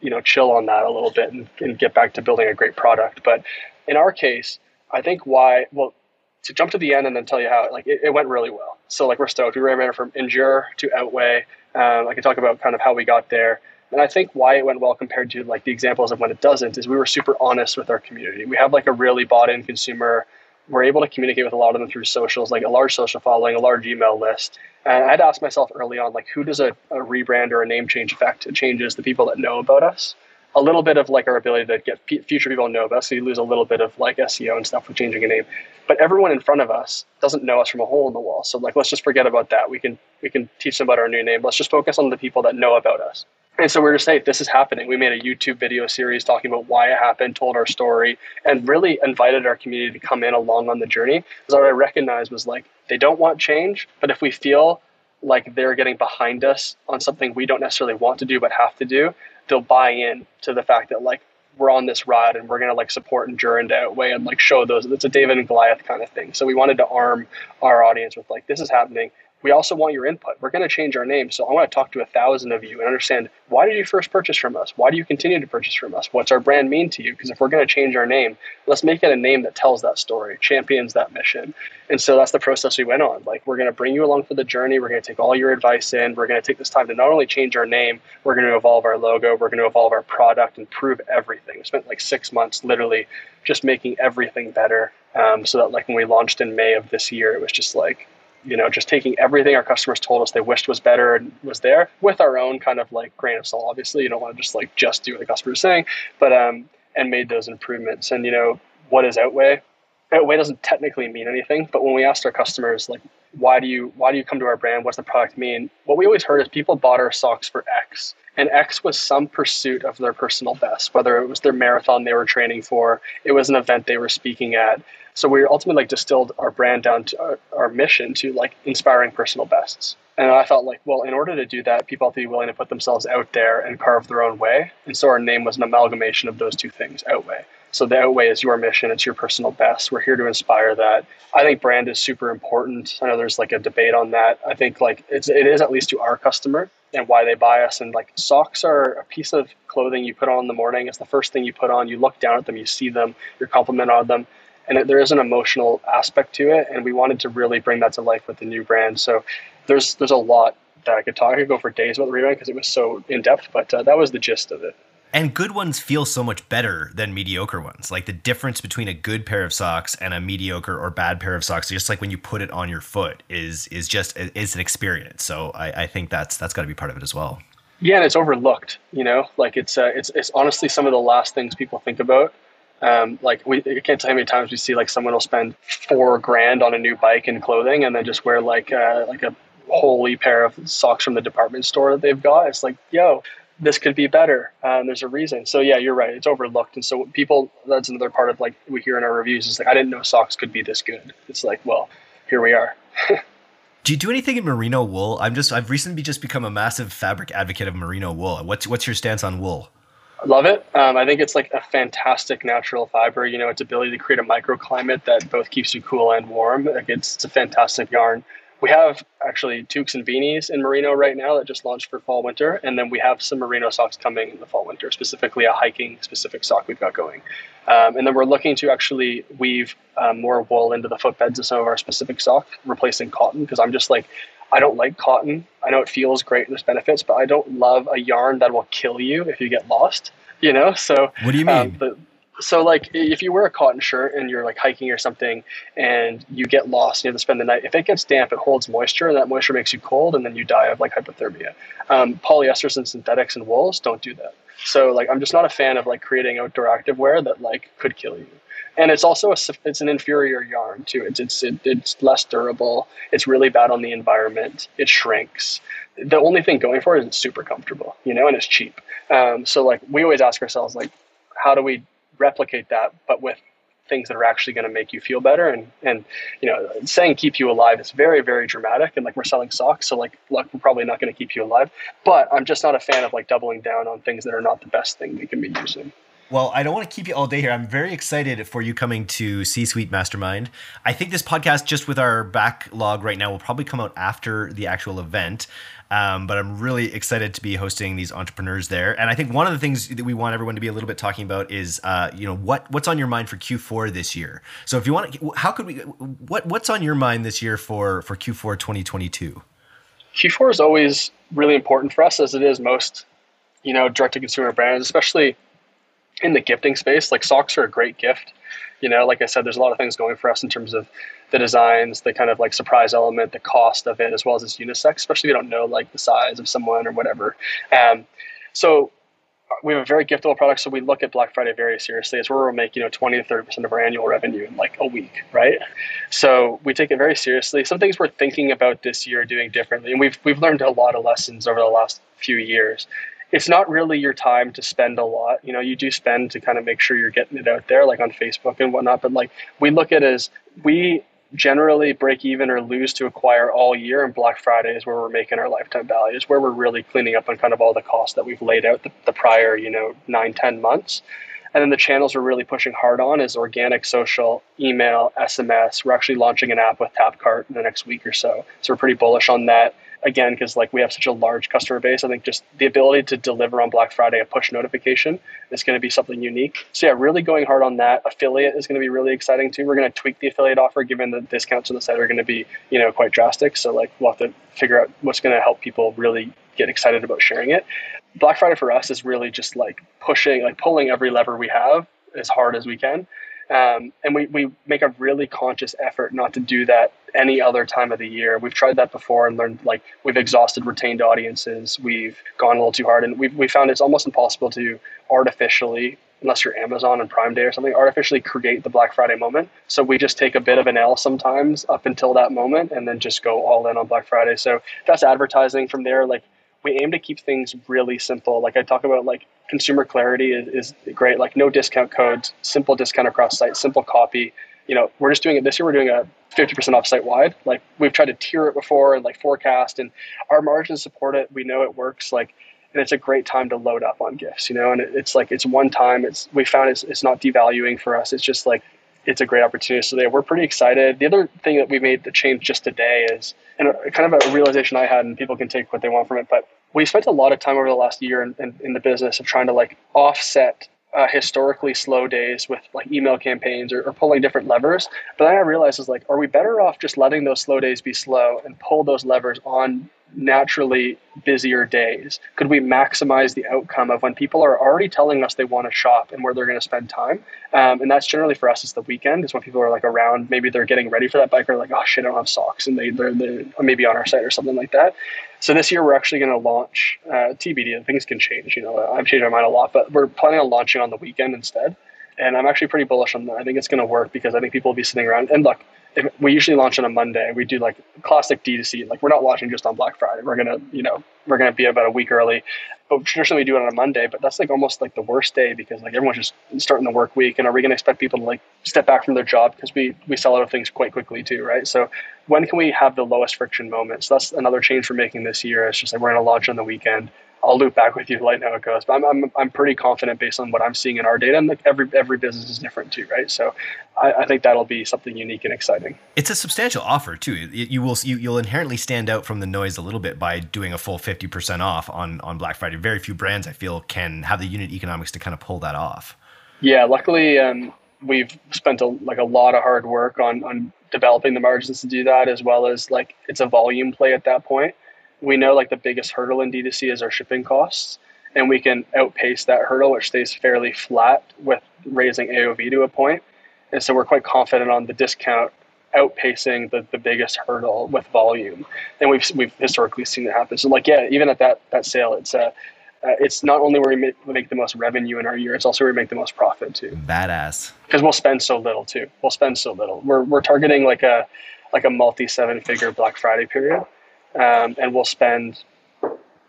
you know, chill on that a little bit and, and get back to building a great product. But in our case, I think why, well, to jump to the end and then tell you how like it, it went really well. So like we're stoked. We ran from Endure to Outweigh. Um, I can talk about kind of how we got there. And I think why it went well compared to like the examples of when it doesn't is we were super honest with our community. We have like a really bought in consumer. We're able to communicate with a lot of them through socials, like a large social following, a large email list. And I'd ask myself early on, like, who does a, a rebrand or a name change affect? It changes the people that know about us a little bit of like our ability to get p- future people to know us. So you lose a little bit of like SEO and stuff with changing a name. But everyone in front of us doesn't know us from a hole in the wall. So like let's just forget about that. We can we can teach them about our new name. Let's just focus on the people that know about us. And so we're just saying this is happening. We made a YouTube video series talking about why it happened, told our story, and really invited our community to come in along on the journey. Because what I recognized was like they don't want change, but if we feel like they're getting behind us on something we don't necessarily want to do but have to do, they'll buy in to the fact that like we're on this ride and we're gonna like support and Endure that way and like show those. It's a David and Goliath kind of thing. So we wanted to arm our audience with like this is happening we also want your input. We're going to change our name. So I want to talk to a thousand of you and understand why did you first purchase from us? Why do you continue to purchase from us? What's our brand mean to you? Because if we're going to change our name, let's make it a name that tells that story, champions that mission. And so that's the process we went on. Like, we're going to bring you along for the journey. We're going to take all your advice in. We're going to take this time to not only change our name, we're going to evolve our logo, we're going to evolve our product, and prove everything. We spent like six months literally just making everything better. Um, so that, like, when we launched in May of this year, it was just like, you know, just taking everything our customers told us they wished was better and was there with our own kind of like grain of salt. Obviously, you don't want to just like just do what the customer is saying, but um, and made those improvements. And you know, what is Outweigh? Outweigh doesn't technically mean anything, but when we asked our customers like, why do you why do you come to our brand? What's the product mean? What we always heard is people bought our socks for X, and X was some pursuit of their personal best, whether it was their marathon they were training for, it was an event they were speaking at. So we ultimately like distilled our brand down to our, our mission to like inspiring personal bests. And I felt like, well, in order to do that, people have to be willing to put themselves out there and carve their own way. And so our name was an amalgamation of those two things, Outweigh. So the Outweigh is your mission, it's your personal best. We're here to inspire that. I think brand is super important. I know there's like a debate on that. I think like it's it is at least to our customer and why they buy us. And like socks are a piece of clothing you put on in the morning. It's the first thing you put on. You look down at them, you see them, you're complimented on them. And it, there is an emotional aspect to it. And we wanted to really bring that to life with the new brand. So there's there's a lot that I could talk. I could go for days about the rebrand because it was so in depth, but uh, that was the gist of it. And good ones feel so much better than mediocre ones. Like the difference between a good pair of socks and a mediocre or bad pair of socks, just like when you put it on your foot, is is just is an experience. So I, I think that's that's got to be part of it as well. Yeah, and it's overlooked. You know, like it's uh, it's it's honestly some of the last things people think about. Um, like we I can't tell how many times we see like someone will spend four grand on a new bike and clothing, and then just wear like uh, like a holey pair of socks from the department store that they've got. It's like, yo, this could be better. Um, there's a reason. So yeah, you're right. It's overlooked. And so people, that's another part of like we hear in our reviews is like, I didn't know socks could be this good. It's like, well, here we are. do you do anything in merino wool? I'm just, I've recently just become a massive fabric advocate of merino wool. What's, what's your stance on wool? I love it. Um, I think it's like a fantastic natural fiber. You know, its ability to create a microclimate that both keeps you cool and warm. Like it's, it's a fantastic yarn we have actually toques and beanies in merino right now that just launched for fall winter and then we have some merino socks coming in the fall winter specifically a hiking specific sock we've got going. Um, and then we're looking to actually weave um, more wool into the footbeds of some of our specific socks replacing cotton because i'm just like i don't like cotton. I know it feels great and there's benefits but i don't love a yarn that will kill you if you get lost you know? So what do you mean? um, the, so like if you wear a cotton shirt and you're like hiking or something and you get lost and you have to spend the night if it gets damp it holds moisture and that moisture makes you cold and then you die of like hypothermia. Um, polyesters and synthetics and wools don't do that. So like i'm just not a fan of like creating outdoor activewear that like could kill you. And it's also a it's an inferior yarn too. It's it's it, it's less durable. It's really bad on the environment. It shrinks. The only thing going for it is it's super comfortable you know and it's cheap. Um, so like we always ask ourselves like how do we replicate that, but with things that are actually going to make you feel better. And and you know, saying keep you alive is very very dramatic. And like we're selling socks, so like look, we're probably not going to keep you alive. But I'm just not a fan of like doubling down on things that are not the best thing we can be using. Well, I don't want to keep you all day here. I'm very excited for you coming to C Suite Mastermind. I think this podcast, just with our backlog right now, will probably come out after the actual event. Um, but I'm really excited to be hosting these entrepreneurs there. And I think one of the things that we want everyone to be a little bit talking about is, uh, you know, what what's on your mind for Q4 this year. So if you want, to, how could we? What what's on your mind this year for for Q4 2022? Q4 is always really important for us, as it is most, you know, direct to consumer brands, especially in the gifting space. Like socks are a great gift. You know, like I said, there's a lot of things going for us in terms of the designs, the kind of like surprise element, the cost of it, as well as its unisex, especially if you don't know like the size of someone or whatever. Um, so we have a very giftable product, so we look at Black Friday very seriously. It's where we'll make you know 20 to 30 percent of our annual revenue in like a week, right? So we take it very seriously. Some things we're thinking about this year doing differently, and we've we've learned a lot of lessons over the last few years. It's not really your time to spend a lot. You know, you do spend to kind of make sure you're getting it out there, like on Facebook and whatnot. But like we look at as we generally break even or lose to acquire all year and black friday is where we're making our lifetime value where we're really cleaning up on kind of all the costs that we've laid out the, the prior you know nine ten months and then the channels we're really pushing hard on is organic social email sms we're actually launching an app with tapcart in the next week or so so we're pretty bullish on that again because like we have such a large customer base i think just the ability to deliver on black friday a push notification is going to be something unique. So yeah really going hard on that. Affiliate is going to be really exciting too. We're going to tweak the affiliate offer given the discounts on the site are going to be you know quite drastic. So like we'll have to figure out what's going to help people really get excited about sharing it. Black friday for us is really just like pushing like pulling every lever we have as hard as we can um, and we, we make a really conscious effort not to do that any other time of the year. We've tried that before and learned like we've exhausted retained audiences. We've gone a little too hard and we've, we found it's almost impossible to artificially, unless you're Amazon and Prime Day or something, artificially create the Black Friday moment. So we just take a bit of an L sometimes up until that moment and then just go all in on Black Friday. So that's advertising from there. Like we aim to keep things really simple. Like I talk about, like consumer clarity is, is great. Like no discount codes, simple discount across site, simple copy. You know, we're just doing it this year. We're doing a 50% off site wide. Like we've tried to tier it before and like forecast, and our margins support it. We know it works. Like and it's a great time to load up on gifts, you know. And it, it's like it's one time. It's we found it's it's not devaluing for us. It's just like it's a great opportunity. So we're pretty excited. The other thing that we made the change just today is, and kind of a realization I had, and people can take what they want from it, but we spent a lot of time over the last year in, in, in the business of trying to like offset uh, historically slow days with like email campaigns or, or, pulling different levers. But then I realized is like, are we better off just letting those slow days be slow and pull those levers on naturally busier days? Could we maximize the outcome of when people are already telling us they want to shop and where they're going to spend time? Um, and that's generally for us, it's the weekend. It's when people are like around, maybe they're getting ready for that bike or like, oh shit, I don't have socks. And they, they're, they're maybe on our site or something like that. So this year we're actually going to launch uh, TBD. Things can change. You know, I've changed my mind a lot, but we're planning on launching on the weekend instead. And I'm actually pretty bullish on that. I think it's going to work because I think people will be sitting around. And look, if we usually launch on a Monday. We do like classic D2C. Like we're not launching just on Black Friday. We're gonna, you know, we're gonna be about a week early. But traditionally we do it on a Monday. But that's like almost like the worst day because like everyone's just starting the work week. And are we gonna expect people to like step back from their job because we we sell out of things quite quickly too, right? So when can we have the lowest friction moments? That's another change we're making this year. It's just like we're gonna launch on the weekend. I'll loop back with you let how it goes. But I'm, I'm, I'm pretty confident based on what I'm seeing in our data. And like every every business is different too, right? So I, I think that'll be something unique and exciting. It's a substantial offer too. You will you, you'll inherently stand out from the noise a little bit by doing a full fifty percent off on on Black Friday. Very few brands I feel can have the unit economics to kind of pull that off. Yeah, luckily um, we've spent a, like a lot of hard work on on developing the margins to do that, as well as like it's a volume play at that point we know like the biggest hurdle in D2C is our shipping costs, and we can outpace that hurdle, which stays fairly flat with raising AOV to a point. And so we're quite confident on the discount outpacing the, the biggest hurdle with volume. And we've, we've historically seen it happen. So like, yeah, even at that, that sale, it's, uh, uh, it's not only where we make, we make the most revenue in our year, it's also where we make the most profit too. Badass. Because we'll spend so little too. We'll spend so little. We're, we're targeting like a, like a multi seven figure Black Friday period um, and we'll spend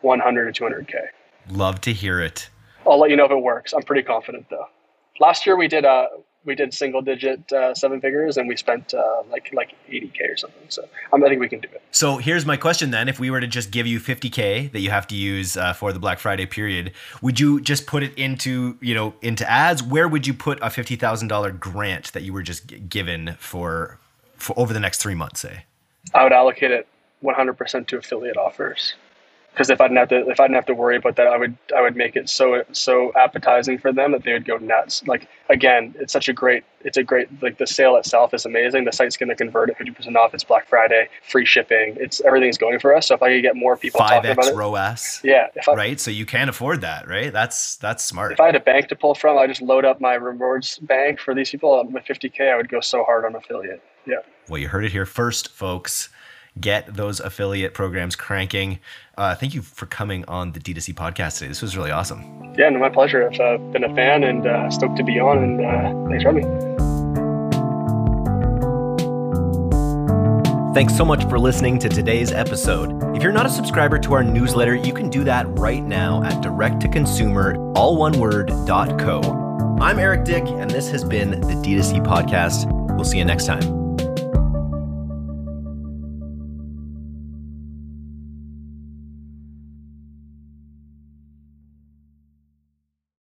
100 to 200k. Love to hear it. I'll let you know if it works. I'm pretty confident though. Last year we did uh we did single digit uh, seven figures and we spent uh, like like 80k or something. So um, I think we can do it. So here's my question then: If we were to just give you 50k that you have to use uh, for the Black Friday period, would you just put it into you know into ads? Where would you put a fifty thousand dollar grant that you were just given for for over the next three months? Say. I would allocate it 100% to affiliate offers because if I didn't have to if I didn't have to worry about that, I would I would make it so so appetizing for them that they would go nuts. Like again, it's such a great it's a great like the sale itself is amazing. The site's going to convert at fifty percent off. It's Black Friday, free shipping. It's everything's going for us. So if I could get more people five talking about it, ROAS, yeah, I, right. So you can afford that, right? That's that's smart. If I had a bank to pull from, I just load up my rewards bank for these people with fifty k. I would go so hard on affiliate. Yeah. Well, you heard it here first, folks get those affiliate programs cranking. Uh, thank you for coming on the D2C podcast today. This was really awesome. Yeah, no, my pleasure. I've uh, been a fan and uh, stoked to be on, and uh, thanks for having me. Thanks so much for listening to today's episode. If you're not a subscriber to our newsletter, you can do that right now at directtoconsumer, all one word, .co. I'm Eric Dyck, and this has been the D2C podcast. We'll see you next time.